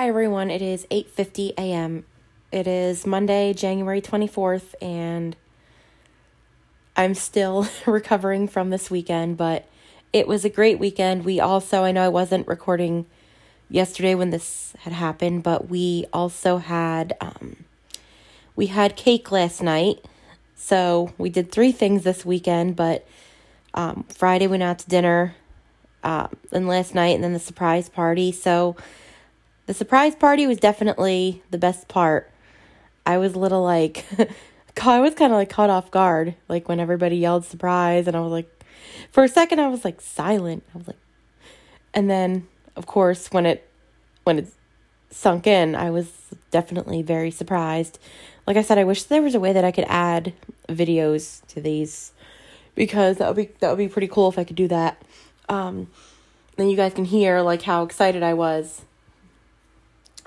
Hi everyone, it is 8:50 a.m. It is Monday, January 24th and I'm still recovering from this weekend, but it was a great weekend. We also, I know I wasn't recording yesterday when this had happened, but we also had um we had cake last night. So, we did three things this weekend, but um Friday we went out to dinner um and last night and then the surprise party. So, the surprise party was definitely the best part. I was a little like, I was kind of like caught off guard, like when everybody yelled surprise, and I was like, for a second, I was like silent. I was like, and then of course when it when it sunk in, I was definitely very surprised. Like I said, I wish there was a way that I could add videos to these because that would be that would be pretty cool if I could do that. Um, then you guys can hear like how excited I was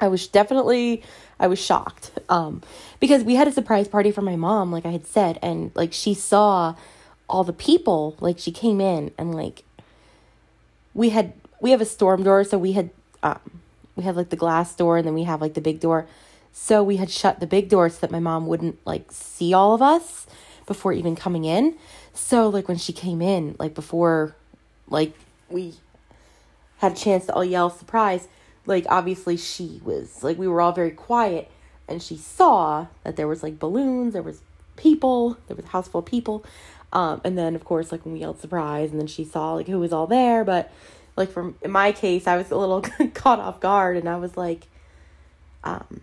I was definitely I was shocked um because we had a surprise party for my mom like I had said and like she saw all the people like she came in and like we had we have a storm door so we had um we had like the glass door and then we have like the big door. So we had shut the big door so that my mom wouldn't like see all of us before even coming in. So like when she came in like before like we had a chance to all yell surprise like obviously she was like we were all very quiet and she saw that there was like balloons there was people there was a house full of people um and then of course like when we yelled surprise and then she saw like who was all there but like from in my case i was a little caught off guard and i was like um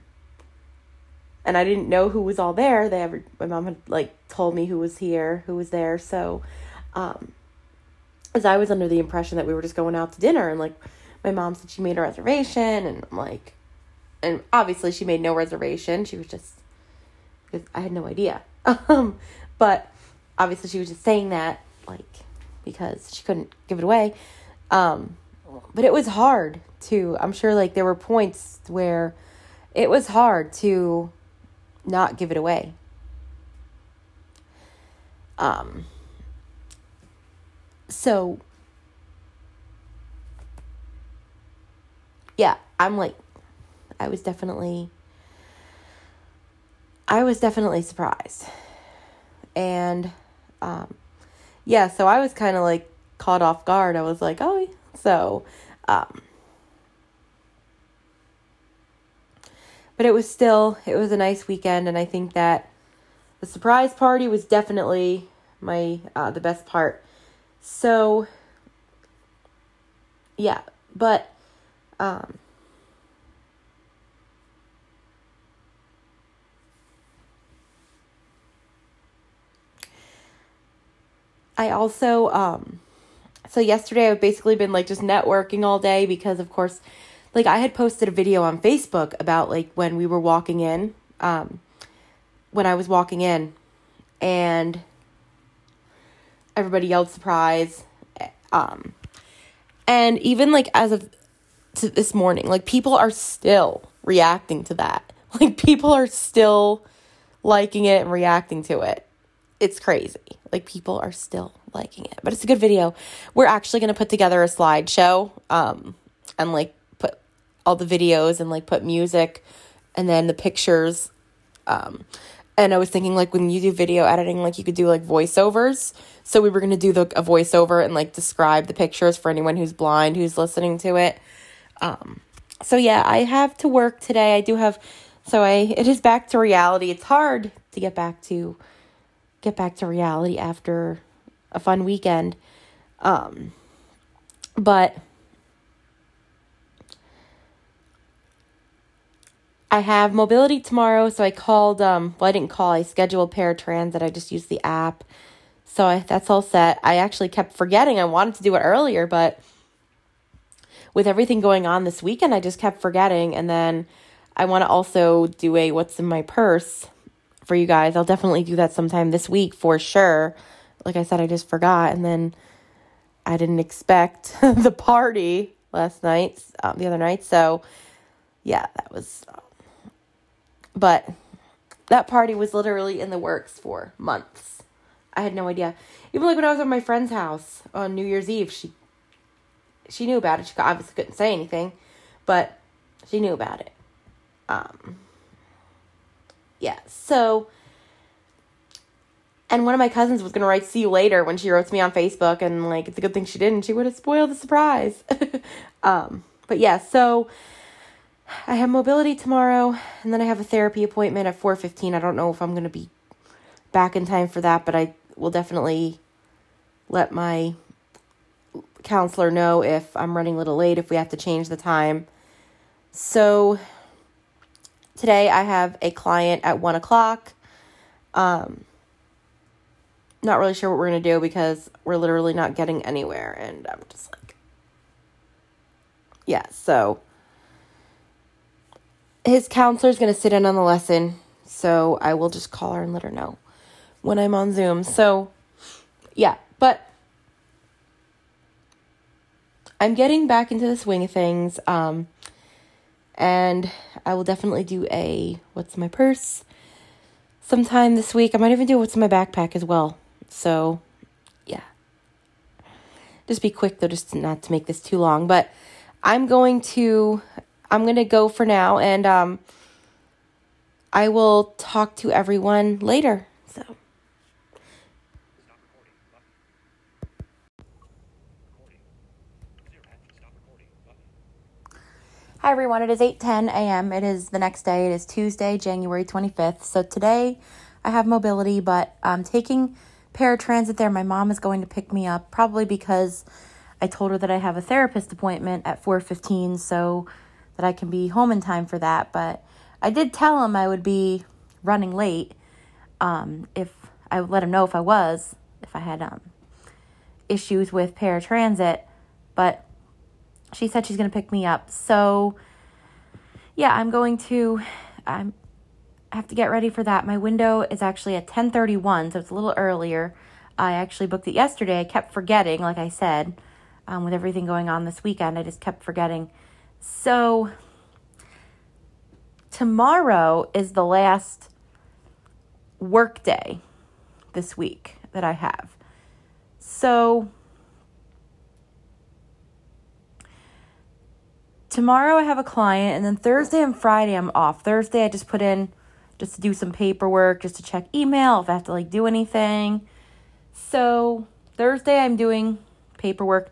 and i didn't know who was all there. They ever my mom had like told me who was here who was there so um as i was under the impression that we were just going out to dinner and like my mom said she made a reservation and I'm like and obviously she made no reservation. She was just because I had no idea. Um but obviously she was just saying that like because she couldn't give it away. Um but it was hard to I'm sure like there were points where it was hard to not give it away. Um so yeah, I'm like, I was definitely, I was definitely surprised. And, um, yeah, so I was kind of like caught off guard. I was like, oh, so, um, but it was still, it was a nice weekend. And I think that the surprise party was definitely my, uh, the best part. So, yeah, but um, I also um so yesterday I've basically been like just networking all day because of course like I had posted a video on Facebook about like when we were walking in um when I was walking in and everybody yelled surprise um and even like as of to this morning. Like people are still reacting to that. Like people are still liking it and reacting to it. It's crazy. Like people are still liking it. But it's a good video. We're actually going to put together a slideshow um and like put all the videos and like put music and then the pictures um and I was thinking like when you do video editing like you could do like voiceovers. So we were going to do the a voiceover and like describe the pictures for anyone who's blind who's listening to it. Um, so yeah, I have to work today. I do have, so I it is back to reality. It's hard to get back to get back to reality after a fun weekend. Um, but I have mobility tomorrow, so I called. Um, well, I didn't call. I scheduled paratransit. I just used the app, so I, that's all set. I actually kept forgetting. I wanted to do it earlier, but with everything going on this weekend, I just kept forgetting. And then I want to also do a what's in my purse for you guys. I'll definitely do that sometime this week for sure. Like I said, I just forgot. And then I didn't expect the party last night, um, the other night. So yeah, that was. but that party was literally in the works for months. I had no idea. Even like when I was at my friend's house on New Year's Eve, she she knew about it. She obviously couldn't say anything, but she knew about it. Um, yeah, so. And one of my cousins was gonna write "see you later" when she wrote to me on Facebook, and like it's a good thing she didn't. She would have spoiled the surprise. um, but yeah, so I have mobility tomorrow, and then I have a therapy appointment at four fifteen. I don't know if I'm gonna be back in time for that, but I will definitely let my counselor know if I'm running a little late, if we have to change the time. So today I have a client at one o'clock. Um, not really sure what we're gonna do because we're literally not getting anywhere, and I'm just like, yeah. So his counselor's gonna sit in on the lesson, so I will just call her and let her know when I'm on Zoom. So yeah, but I'm getting back into the swing of things. Um, and I will definitely do a what's my purse sometime this week. I might even do what's in my backpack as well. So, yeah. Just be quick though, just not to make this too long. But I'm going to I'm gonna go for now, and um, I will talk to everyone later. So. Hi everyone, it is 8:10 a.m. It is the next day. It is Tuesday, January 25th. So today I have mobility, but I'm taking paratransit there. My mom is going to pick me up probably because I told her that I have a therapist appointment at 4:15 so that I can be home in time for that, but I did tell him I would be running late um, if I would let him know if I was, if I had um, issues with paratransit, but she said she's going to pick me up. So, yeah, I'm going to I'm I have to get ready for that. My window is actually at 10:31, so it's a little earlier. I actually booked it yesterday. I kept forgetting, like I said, um, with everything going on this weekend. I just kept forgetting. So tomorrow is the last work day this week that I have. So tomorrow I have a client, and then Thursday and Friday I'm off. Thursday I just put in just to do some paperwork, just to check email if I have to like do anything. So Thursday I'm doing paperwork.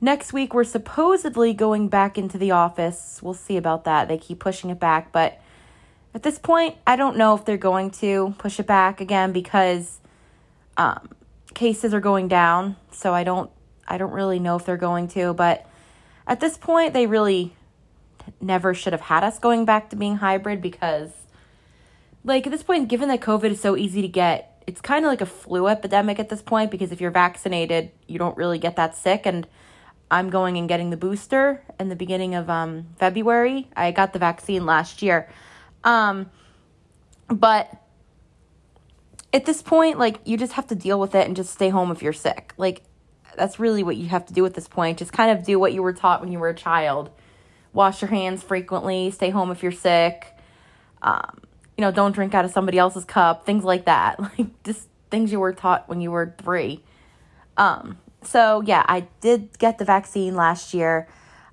Next week we're supposedly going back into the office. We'll see about that. They keep pushing it back, but at this point I don't know if they're going to push it back again because um, cases are going down. So I don't I don't really know if they're going to, but at this point, they really never should have had us going back to being hybrid because, like, at this point, given that COVID is so easy to get, it's kind of like a flu epidemic at this point because if you're vaccinated, you don't really get that sick. And I'm going and getting the booster in the beginning of um, February. I got the vaccine last year. Um, but at this point, like, you just have to deal with it and just stay home if you're sick. Like, that's really what you have to do at this point. Just kind of do what you were taught when you were a child. Wash your hands frequently, stay home if you're sick. Um, you know, don't drink out of somebody else's cup, things like that. Like just things you were taught when you were 3. Um, so yeah, I did get the vaccine last year.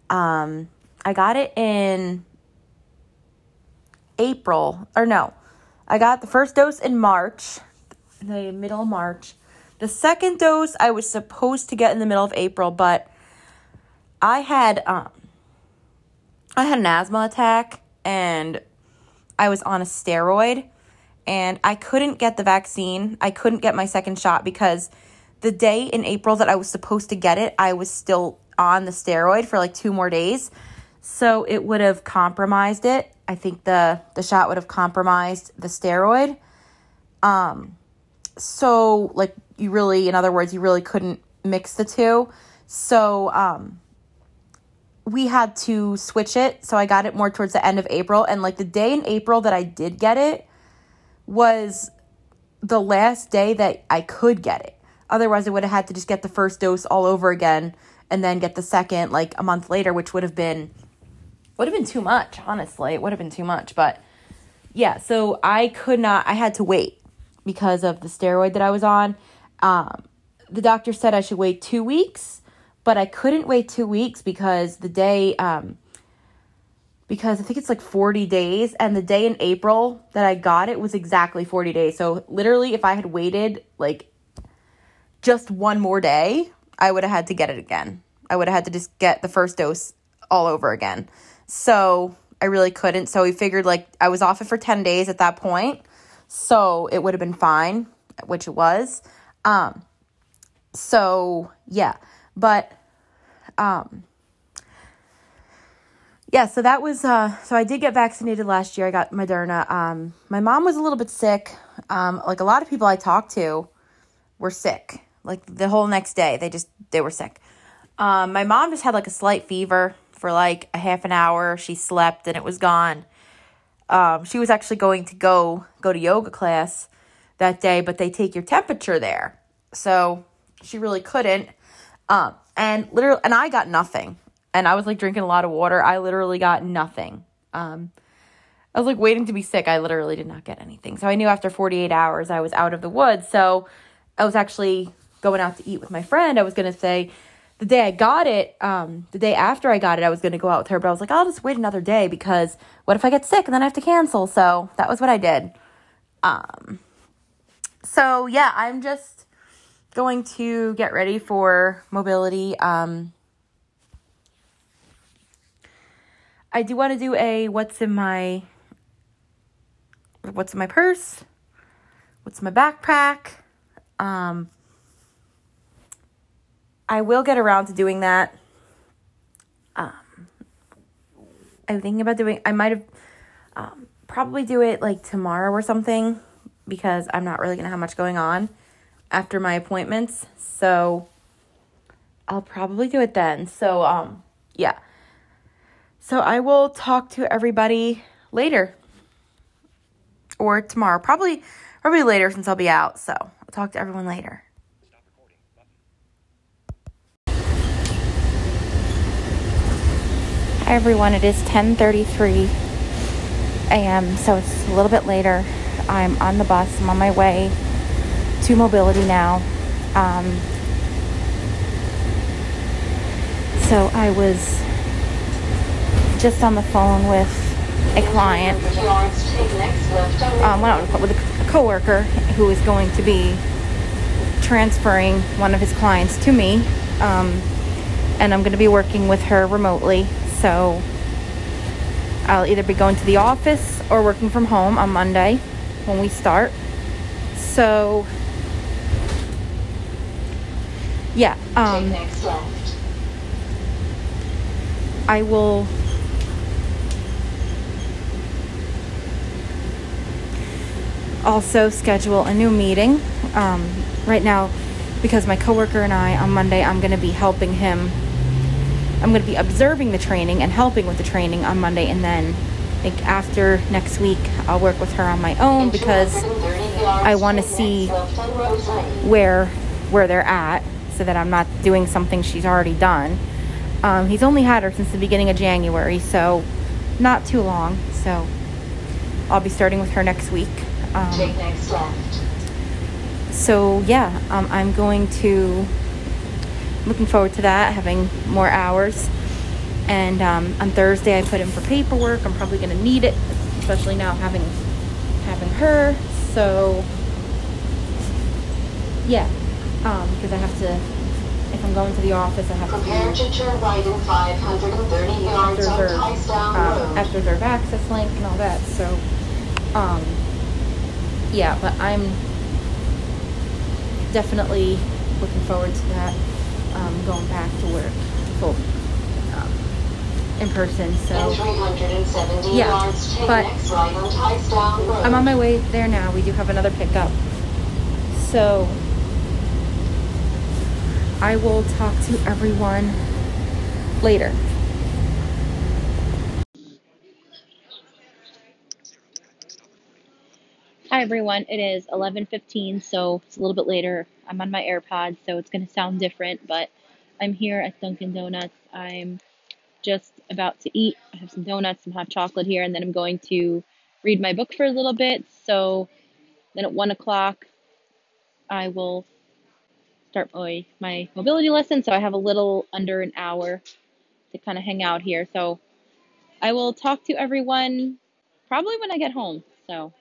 Um, I got it in April, or no, I got the first dose in March, the middle of March. The second dose I was supposed to get in the middle of April, but I had um I had an asthma attack and I was on a steroid and I couldn't get the vaccine. I couldn't get my second shot because the day in April that I was supposed to get it, I was still on the steroid for like two more days. So it would have compromised it. I think the the shot would have compromised the steroid. Um so like you really in other words you really couldn't mix the two. So um we had to switch it. So i got it more towards the end of april. And like the day in april that i did get it was the last day that i could get it. Otherwise i would have had to just get the first dose all over again and then get the second like a month later which would have been would have been too much honestly. It would have been too much. But yeah so i could not i had to wait because of the steroid that I was on. Um, the doctor said I should wait two weeks, but I couldn't wait two weeks because the day, um, because I think it's like 40 days and the day in April that I got it was exactly 40 days. So literally if I had waited like just one more day, I would have had to get it again. I would have had to just get the first dose all over again. So I really couldn't. So we figured like I was off it for 10 days at that point. So it would have been fine, which it was. Um so yeah. But um yeah, so that was uh so I did get vaccinated last year. I got Moderna. Um my mom was a little bit sick. Um like a lot of people I talked to were sick. Like the whole next day, they just they were sick. Um my mom just had like a slight fever for like a half an hour. She slept and it was gone. Um she was actually going to go go to yoga class that day, but they take your temperature there. So she really couldn't. Um and literally and I got nothing and I was like drinking a lot of water. I literally got nothing. Um, I was like waiting to be sick. I literally did not get anything. So I knew after 48 hours I was out of the woods. So I was actually going out to eat with my friend. I was going to say the day I got it, um, the day after I got it, I was going to go out with her, but I was like, I'll just wait another day because what if I get sick and then I have to cancel? So that was what I did. Um, so yeah, I'm just going to get ready for mobility. Um, I do want to do a what's in my what's in my purse, what's in my backpack. Um, I will get around to doing that. Um, I'm thinking about doing. I might have um, probably do it like tomorrow or something because I'm not really gonna have much going on after my appointments. So I'll probably do it then. So um, yeah. So I will talk to everybody later or tomorrow. Probably probably later since I'll be out. So I'll talk to everyone later. Hi everyone, it is 10:33 a.m. So it's a little bit later. I'm on the bus. I'm on my way to mobility now. Um, so I was just on the phone with a client, um, well, with a coworker who is going to be transferring one of his clients to me, um, and I'm going to be working with her remotely. So I'll either be going to the office or working from home on Monday when we start. So yeah, um, I will also schedule a new meeting. Um, right now, because my coworker and I on Monday, I'm going to be helping him. I'm going to be observing the training and helping with the training on Monday, and then I think after next week, I'll work with her on my own because I want to see where where they're at, so that I'm not doing something she's already done. Um, he's only had her since the beginning of January, so not too long. So I'll be starting with her next week. Um, next. So yeah, um, I'm going to looking forward to that, having more hours. And um, on Thursday, I put in for paperwork. I'm probably going to need it, especially now having having her. So yeah, because um, I have to. If I'm going to the office, I have to. Prepare to, turn right in 530 yards on Tystown um, Road. After their access link and all that. So, um, yeah, but I'm definitely looking forward to that. Um, going back to work full in person. So yeah, but I'm on my way there now. We do have another pickup, so I will talk to everyone later. Hi everyone, it is 11:15, so it's a little bit later. I'm on my AirPods, so it's going to sound different, but I'm here at Dunkin' Donuts. I'm just about to eat. I have some donuts, some hot chocolate here, and then I'm going to read my book for a little bit. So then at one o'clock, I will start my, my mobility lesson. So I have a little under an hour to kind of hang out here. So I will talk to everyone probably when I get home. So.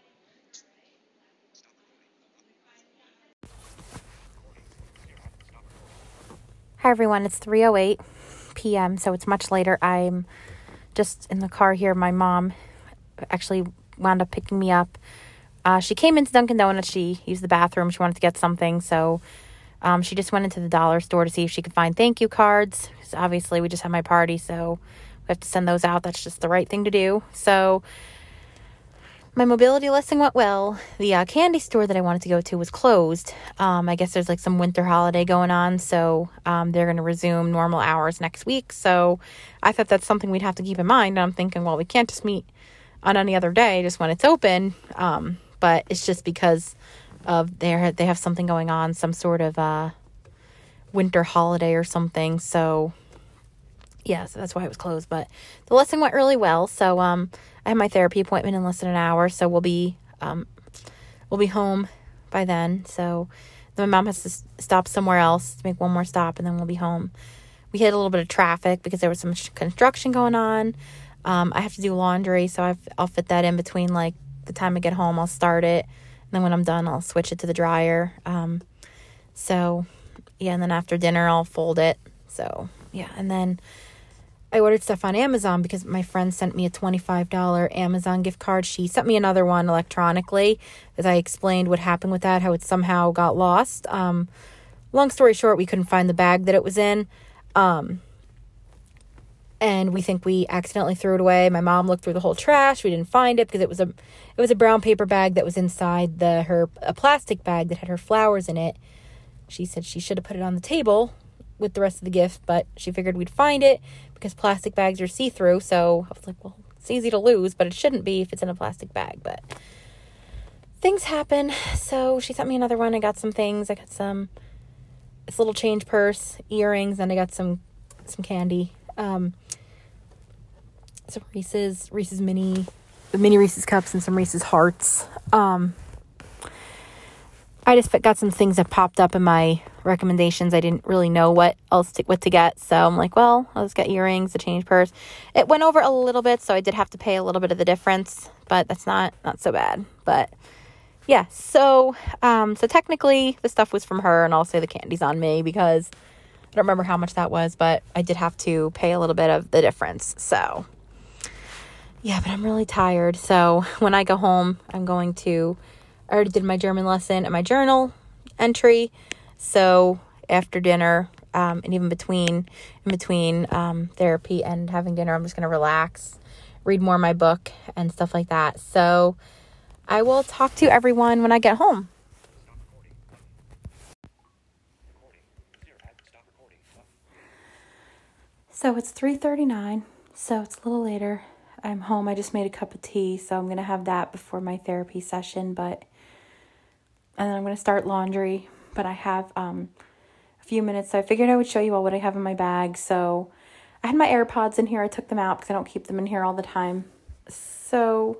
Hi everyone, it's 3:08 p.m., so it's much later. I'm just in the car here. My mom actually wound up picking me up. Uh, she came into Dunkin' Donuts. She used the bathroom. She wanted to get something, so um, she just went into the dollar store to see if she could find thank you cards. obviously, we just had my party, so we have to send those out. That's just the right thing to do. So my mobility lesson went well. The uh, candy store that I wanted to go to was closed. Um, I guess there's like some winter holiday going on, so um, they're going to resume normal hours next week. So I thought that's something we'd have to keep in mind. I'm thinking, well, we can't just meet on any other day, just when it's open. Um, but it's just because of their they have something going on, some sort of uh, winter holiday or something. So yeah, so that's why it was closed. But the lesson went really well. So um, I have my therapy appointment in less than an hour, so we'll be um, we'll be home by then. So my mom has to stop somewhere else to make one more stop, and then we'll be home. We hit a little bit of traffic because there was some construction going on. Um, I have to do laundry, so I've, I'll fit that in between like the time I get home. I'll start it, and then when I'm done, I'll switch it to the dryer. Um, so yeah, and then after dinner, I'll fold it. So yeah, and then I ordered stuff on Amazon because my friend sent me a $25 Amazon gift card. She sent me another one electronically as I explained what happened with that, how it somehow got lost. Um, long story short, we couldn't find the bag that it was in. Um, and we think we accidentally threw it away. My mom looked through the whole trash. We didn't find it because it was a it was a brown paper bag that was inside the her a plastic bag that had her flowers in it. She said she should have put it on the table with the rest of the gift, but she figured we'd find it because plastic bags are see through. So I was like, well, it's easy to lose, but it shouldn't be if it's in a plastic bag. But things happen. So she sent me another one. I got some things. I got some this little change purse, earrings, and I got some some candy. Um, some Reese's Reese's mini the mini Reese's cups and some Reese's hearts. Um, I just got some things that popped up in my recommendations. I didn't really know what else to, what to get, so I'm like, well, I'll just get earrings, a change purse. It went over a little bit, so I did have to pay a little bit of the difference, but that's not not so bad. But yeah, so um, so technically the stuff was from her, and I'll say the candy's on me because I don't remember how much that was, but I did have to pay a little bit of the difference. So yeah, but I'm really tired. So when I go home, I'm going to. I already did my German lesson and my journal entry. So after dinner, um, and even between in between um, therapy and having dinner, I'm just gonna relax, read more of my book and stuff like that. So I will talk to everyone when I get home. So it's 3:39, so it's a little later. I'm home. I just made a cup of tea, so I'm going to have that before my therapy session, but and then I'm going to start laundry but I have um, a few minutes. So I figured I would show you all what I have in my bag. So I had my AirPods in here. I took them out because I don't keep them in here all the time. So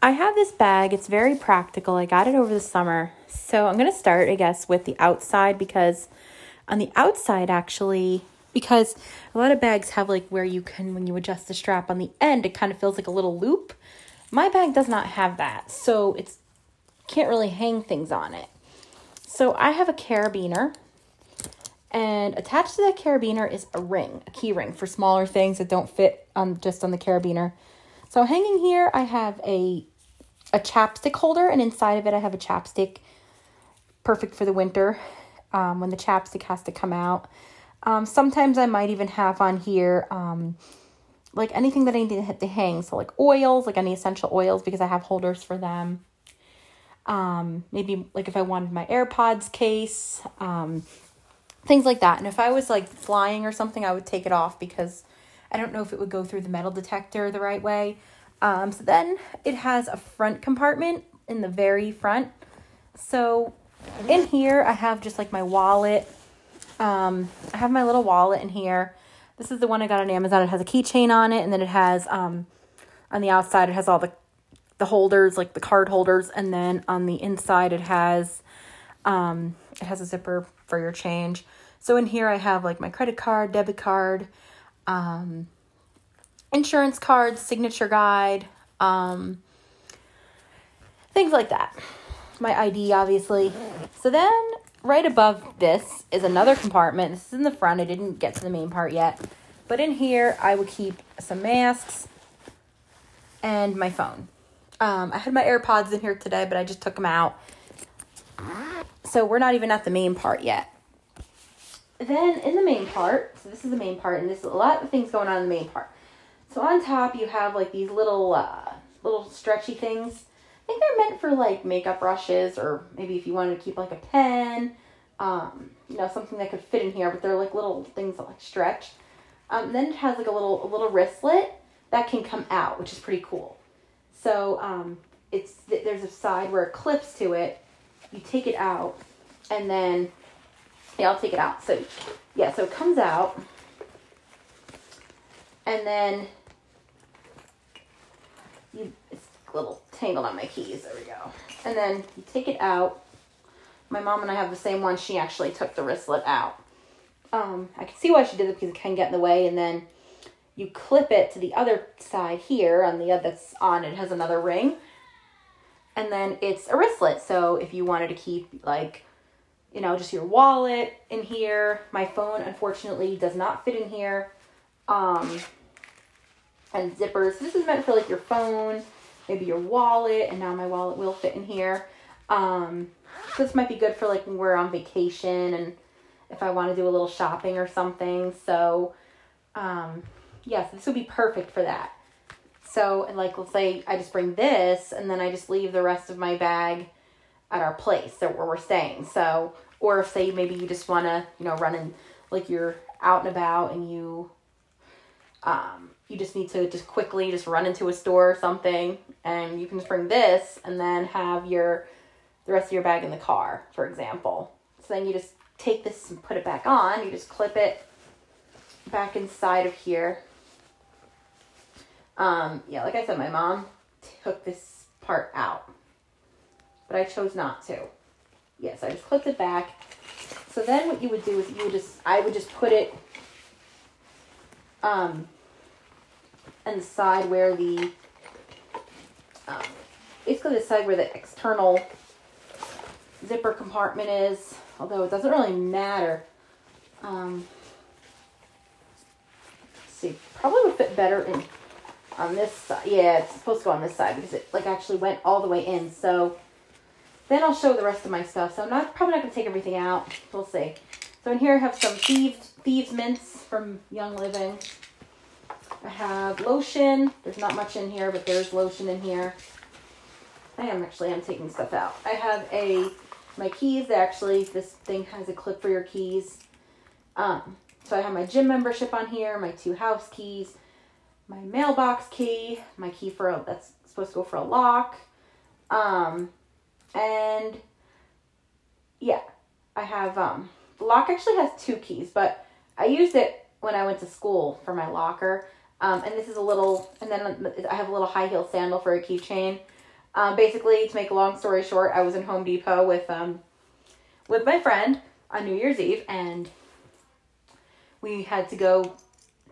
I have this bag. It's very practical. I got it over the summer. So I'm going to start, I guess, with the outside because on the outside, actually, because a lot of bags have like where you can, when you adjust the strap on the end, it kind of feels like a little loop. My bag does not have that. So it's can't really hang things on it. So I have a carabiner and attached to that carabiner is a ring, a key ring for smaller things that don't fit on just on the carabiner. So hanging here, I have a a chapstick holder, and inside of it, I have a chapstick, perfect for the winter um, when the chapstick has to come out. Um, sometimes I might even have on here um, like anything that I need to hit the hang, so like oils, like any essential oils, because I have holders for them um, maybe like if I wanted my AirPods case, um, things like that. And if I was like flying or something, I would take it off because I don't know if it would go through the metal detector the right way. Um, so then it has a front compartment in the very front. So in here, I have just like my wallet. Um, I have my little wallet in here. This is the one I got on Amazon. It has a keychain on it, and then it has um, on the outside, it has all the the holders, like the card holders, and then on the inside it has um, it has a zipper for your change. So in here I have like my credit card, debit card, um, insurance cards, signature guide, um, things like that. My ID, obviously. So then, right above this is another compartment. This is in the front. I didn't get to the main part yet. But in here, I would keep some masks and my phone. Um, I had my AirPods in here today, but I just took them out. So we're not even at the main part yet. Then in the main part, so this is the main part, and there's a lot of things going on in the main part. So on top, you have like these little, uh, little stretchy things. Think they're meant for like makeup brushes, or maybe if you wanted to keep like a pen, um, you know, something that could fit in here. But they're like little things that like stretch. Um, then it has like a little, a little wristlet that can come out, which is pretty cool. So um, it's there's a side where it clips to it. You take it out, and then yeah, I'll take it out. So yeah, so it comes out, and then you it's little tangled on my keys. There we go. And then you take it out. My mom and I have the same one. She actually took the wristlet out. Um, I can see why she did it because it can get in the way, and then you clip it to the other side here on the other that's on it has another ring and then it's a wristlet so if you wanted to keep like you know just your wallet in here my phone unfortunately does not fit in here um and zippers this is meant for like your phone maybe your wallet and now my wallet will fit in here um this might be good for like when we're on vacation and if i want to do a little shopping or something so um yes, this would be perfect for that. So, and like, let's say I just bring this and then I just leave the rest of my bag at our place or where we're staying. So, or if say maybe you just want to, you know, run like you're out and about and you, um, you just need to just quickly just run into a store or something and you can just bring this and then have your, the rest of your bag in the car, for example. So then you just take this and put it back on. You just clip it back inside of here um, yeah, like I said, my mom took this part out, but I chose not to. Yes, I just clipped it back. So then what you would do is you would just, I would just put it um, on the side where the, um, basically the side where the external zipper compartment is, although it doesn't really matter. Um, see, probably would fit better in on this side. Yeah, it's supposed to go on this side because it like actually went all the way in. So then I'll show the rest of my stuff. So I'm not probably not gonna take everything out. We'll see. So in here I have some thieves thieves mints from Young Living. I have lotion. There's not much in here, but there's lotion in here. I am actually I'm taking stuff out. I have a my keys. Actually, this thing has a clip for your keys. Um, so I have my gym membership on here, my two house keys, my mailbox key, my key for a, that's supposed to go for a lock. Um, and yeah, I have, um, the lock actually has two keys, but I used it when I went to school for my locker. Um, and this is a little, and then I have a little high heel sandal for a keychain. Um, basically, to make a long story short, I was in Home Depot with, um, with my friend on New Year's Eve, and we had to go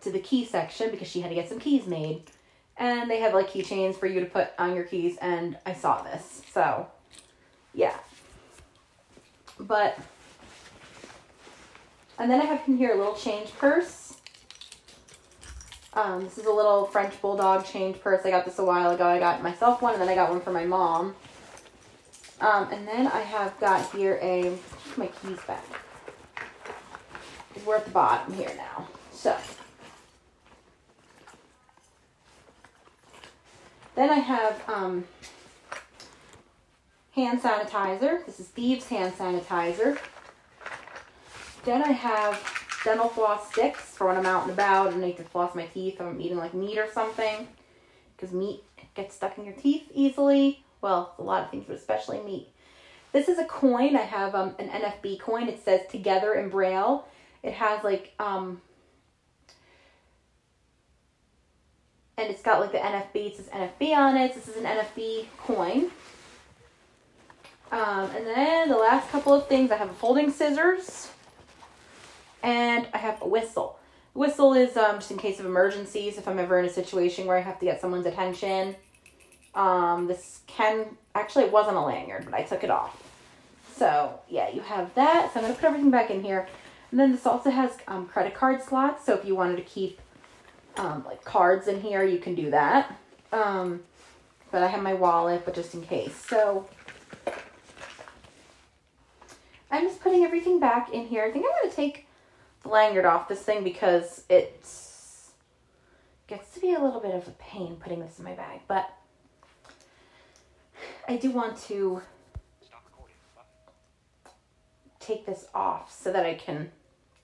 to the key section because she had to get some keys made. And they have like keychains for you to put on your keys, and I saw this. So, yeah. But, and then I have in here a little change purse. Um, this is a little French Bulldog change purse. I got this a while ago. I got myself one, and then I got one for my mom. Um, and then I have got here a, my keys back. We're at the bottom here now. So, Then I have um, hand sanitizer. This is Thieves hand sanitizer. Then I have dental floss sticks for when I'm out and about and I need to floss my teeth I'm eating like meat or something. Because meat gets stuck in your teeth easily. Well, a lot of things, but especially meat. This is a coin. I have um, an NFB coin. It says together in Braille. It has like um, and it's got like the NFB, it says NFB on it. This is an NFB coin. Um, and then the last couple of things, I have folding scissors and I have a whistle. Whistle is um, just in case of emergencies, if I'm ever in a situation where I have to get someone's attention. Um, this can, actually, it wasn't a lanyard, but I took it off. So, yeah, you have that. So, I'm to put everything back in here. And then this also has um, credit card slots. So, if you wanted to keep um, like cards in here, you can do that. Um, but I have my wallet, but just in case. So, I'm just putting everything back in here. I think I'm to take lanyard off this thing because it gets to be a little bit of a pain putting this in my bag. But I do want to take this off so that I can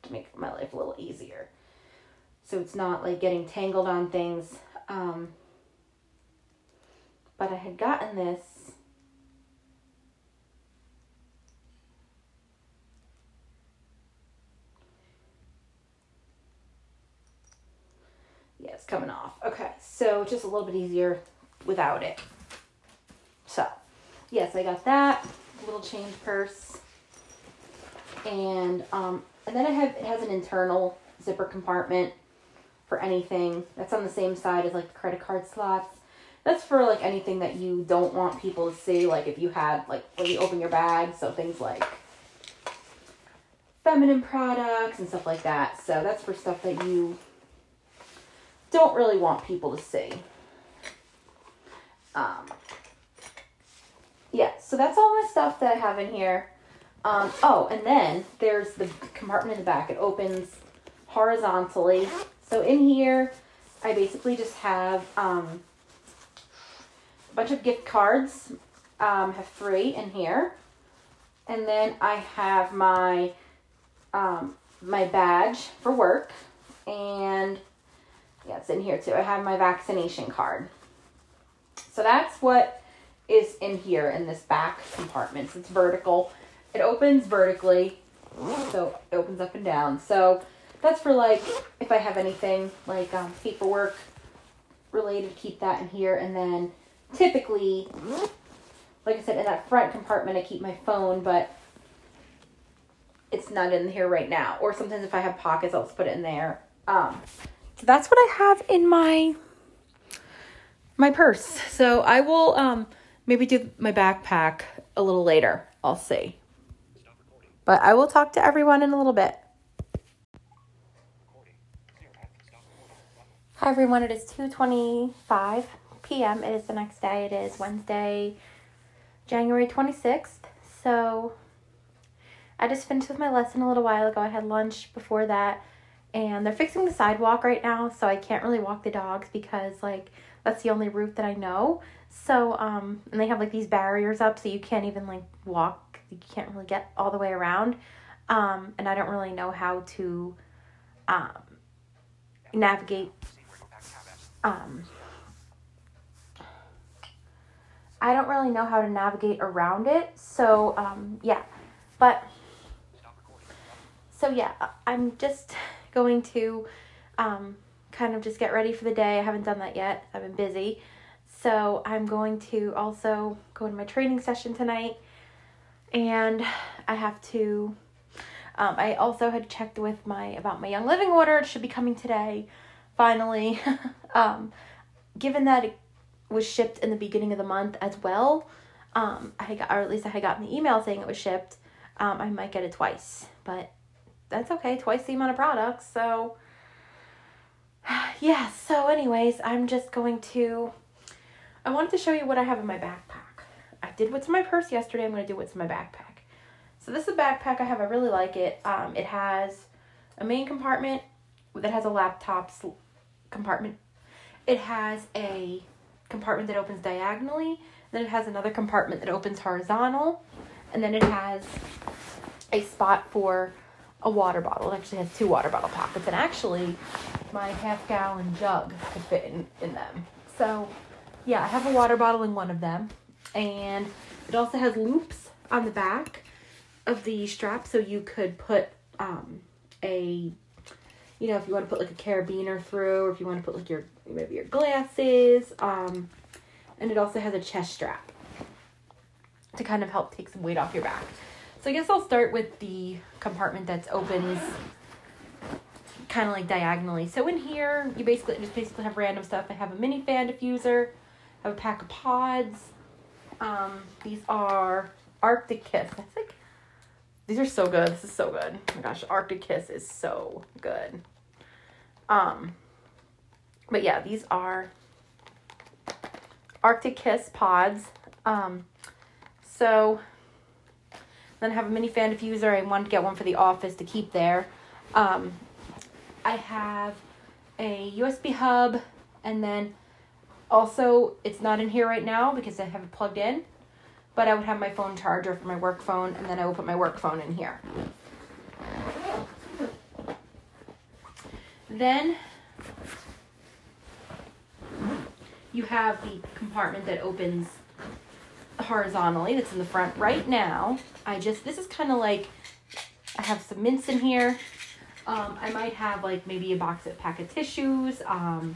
make my life a little easier. So it's not like getting tangled on things. Um, but I had gotten this Yeah, it's coming off. Okay, so just a little bit easier without it. So, yes, I got that little change purse, and um, and then I have it has an internal zipper compartment for anything that's on the same side as like the credit card slots. That's for like anything that you don't want people to see, like if you had like when you open your bag, so things like feminine products and stuff like that. So that's for stuff that you don't really want people to see. Um, yeah, so that's all my stuff that I have in here. Um, oh, and then there's the compartment in the back. It opens horizontally. So in here, I basically just have um, a bunch of gift cards. Um, have three in here, and then I have my um, my badge for work, and yeah, it's in here too. I have my vaccination card. So that's what is in here in this back compartment. So it's vertical. It opens vertically, so it opens up and down. So that's for like if I have anything like um, paperwork related, keep that in here. And then typically, like I said, in that front compartment, I keep my phone, but it's not in here right now. Or sometimes if I have pockets, I'll just put it in there. Um, so that's what I have in my my purse. So I will um maybe do my backpack a little later. I'll see. But I will talk to everyone in a little bit. Hi everyone, it is 2:25 p.m. It is the next day. It is Wednesday, January 26th. So I just finished with my lesson a little while ago. I had lunch before that and they're fixing the sidewalk right now, so I can't really walk the dogs because like that's the only route that I know. So um and they have like these barriers up so you can't even like walk. You can't really get all the way around. Um and I don't really know how to um navigate um I don't really know how to navigate around it. So um yeah. But so yeah, I'm just going to um, kind of just get ready for the day. I haven't done that yet. I've been busy. So I'm going to also go to my training session tonight. And I have to um, I also had checked with my about my Young Living order. It should be coming today, finally. um, given that it was shipped in the beginning of the month as well, um, I got, or at least I had gotten the email saying it was shipped. Um, I might get it twice, but that's okay. Twice the amount of products. So, yeah. So, anyways, I'm just going to. I wanted to show you what I have in my backpack. I did what's in my purse yesterday. I'm going to do what's in my backpack. So, this is a backpack I have. I really like it. Um, it has a main compartment that has a laptop compartment. It has a compartment that opens diagonally. Then it has another compartment that opens horizontal. And then it has a spot for a water bottle. It actually has two water bottle pockets, and actually, my half gallon jug could fit in, in them. So, yeah, I have a water bottle in one of them, and it also has loops on the back of the strap, so you could put um, a, you know, if you want to put like a carabiner through, or if you want to put like your maybe your glasses, um, and it also has a chest strap to kind of help take some weight off your back. So I guess I'll start with the compartment that's opens kind of like diagonally. So in here, you basically just basically have random stuff. I have a mini fan diffuser, I have a pack of pods. Um, these are Arctic Kiss. I think these are so good. This is so good. Oh my gosh, Arctic Kiss is so good. Um, but yeah, these are Arctic Kiss pods. Um, so then I have a mini fan diffuser. I wanted to get one for the office to keep there. Um, I have a USB hub, and then also it's not in here right now because I have it plugged in. But I would have my phone charger for my work phone, and then I will put my work phone in here. Then you have the compartment that opens horizontally that's in the front right now. I just, this is kind of like, I have some mints in here. Um, I might have like maybe a box of pack of tissues, um,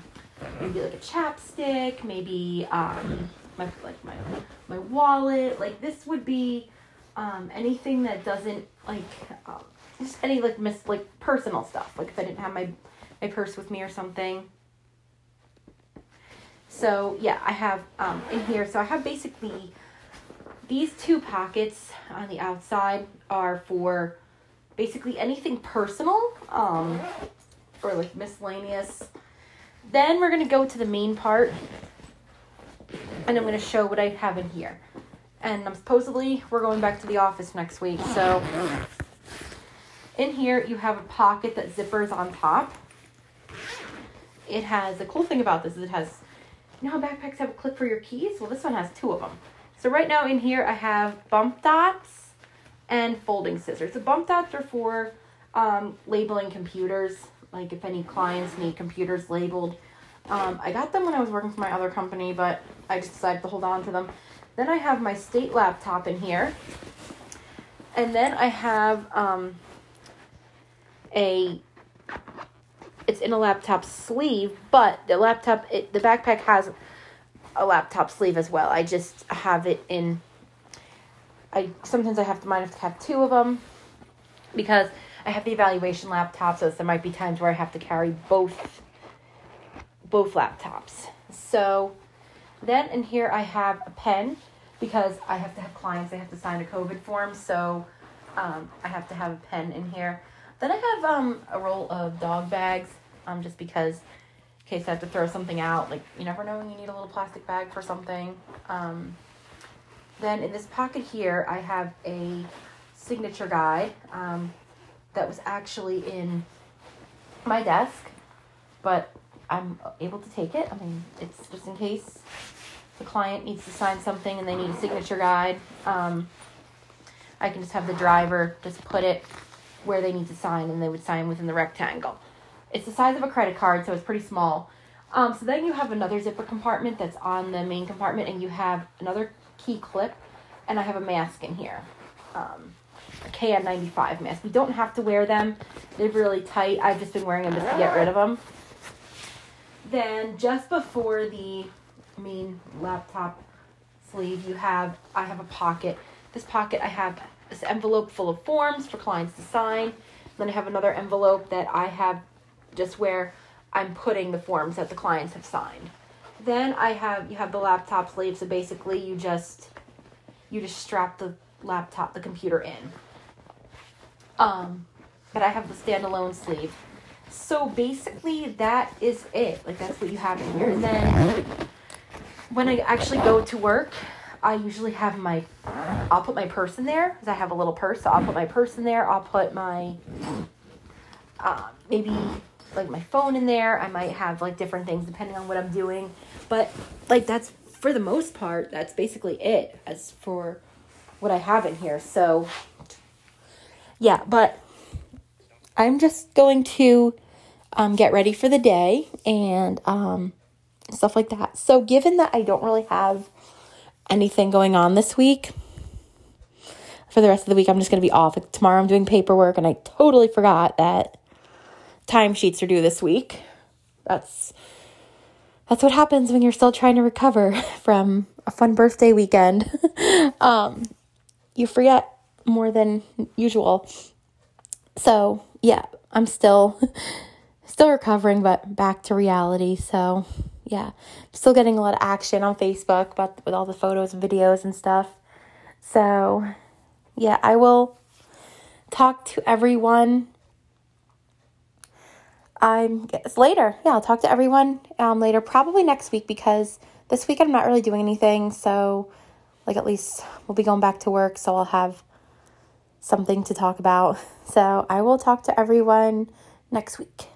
maybe like a chapstick, maybe um, my like my my wallet. Like this would be um, anything that doesn't like um, just any like miss like personal stuff. Like if I didn't have my my purse with me or something. So yeah, I have um, in here. So I have basically these two pockets on the outside are for basically anything personal um, or like miscellaneous. Then we're gonna go to the main part, and I'm gonna show what I have in here. And I'm supposedly we're going back to the office next week, so in here you have a pocket that zippers on top. It has the cool thing about this is it has you know how backpacks have a clip for your keys? Well, this one has two of them. So right now in here I have bump dots and folding scissors. The bump dots are for um, labeling computers, like if any clients need computers labeled. Um, I got them when I was working for my other company, but I just decided to hold on to them. Then I have my state laptop in here. And then I have um, a it's in a laptop sleeve, but the laptop it, the backpack has a laptop sleeve as well. I just have it in I sometimes I have to might have to have two of them because I have the evaluation laptop, so there might be times where I have to carry both both laptops. So then in here I have a pen because I have to have clients. I have to sign a COVID form, so um, I have to have a pen in here. Then I have um, a roll of dog bags, um, just because case I have to throw something out. Like you never know when you need a little plastic bag for something. Um, then in this pocket here, I have a signature guide um, that was actually in my desk, but I'm able to take it. I mean, it's just in case the client needs to sign something and they need a signature guide. Um, I can just have the driver just put it where they need to sign and they would sign within the rectangle. It's the size of a credit card, so it's pretty small. Um, so then you have another zipper compartment that's on the main compartment, and you have another key clip, and I have a mask in here. Um, a KN95 mask. We don't have to wear them. They're really tight. I've just been wearing them just to get rid of them. Then just before the main laptop sleeve, you have, I have a pocket. This pocket, I have this envelope full of forms for clients to sign. Then I have another envelope that I have just where I'm putting the forms that the clients have signed. Then I have you have the laptop sleeve, so basically you just you just strap the laptop, the computer in. Um, but I have the standalone sleeve. So basically that is it. Like that's what you have in here. And then when I actually go to work, I usually have my I'll put my purse in there because I have a little purse. So I'll put my purse in there. I'll put my uh, maybe like my phone in there. I might have like different things depending on what I'm doing. But like that's for the most part, that's basically it as for what I have in here. So yeah, but I'm just going to um, get ready for the day and um, stuff like that. So given that I don't really have anything going on this week, for the rest of the week, I'm just going to be off. Tomorrow, I'm doing paperwork, and I totally forgot that timesheets are due this week. That's that's what happens when you're still trying to recover from a fun birthday weekend. um, you forget more than usual. So, yeah, I'm still still recovering, but back to reality. So, yeah, still getting a lot of action on Facebook, but with all the photos and videos and stuff. So, yeah, I will talk to everyone. I'm it's later. Yeah, I'll talk to everyone um, later, probably next week because this week I'm not really doing anything. So, like, at least we'll be going back to work, so I'll have something to talk about. So, I will talk to everyone next week.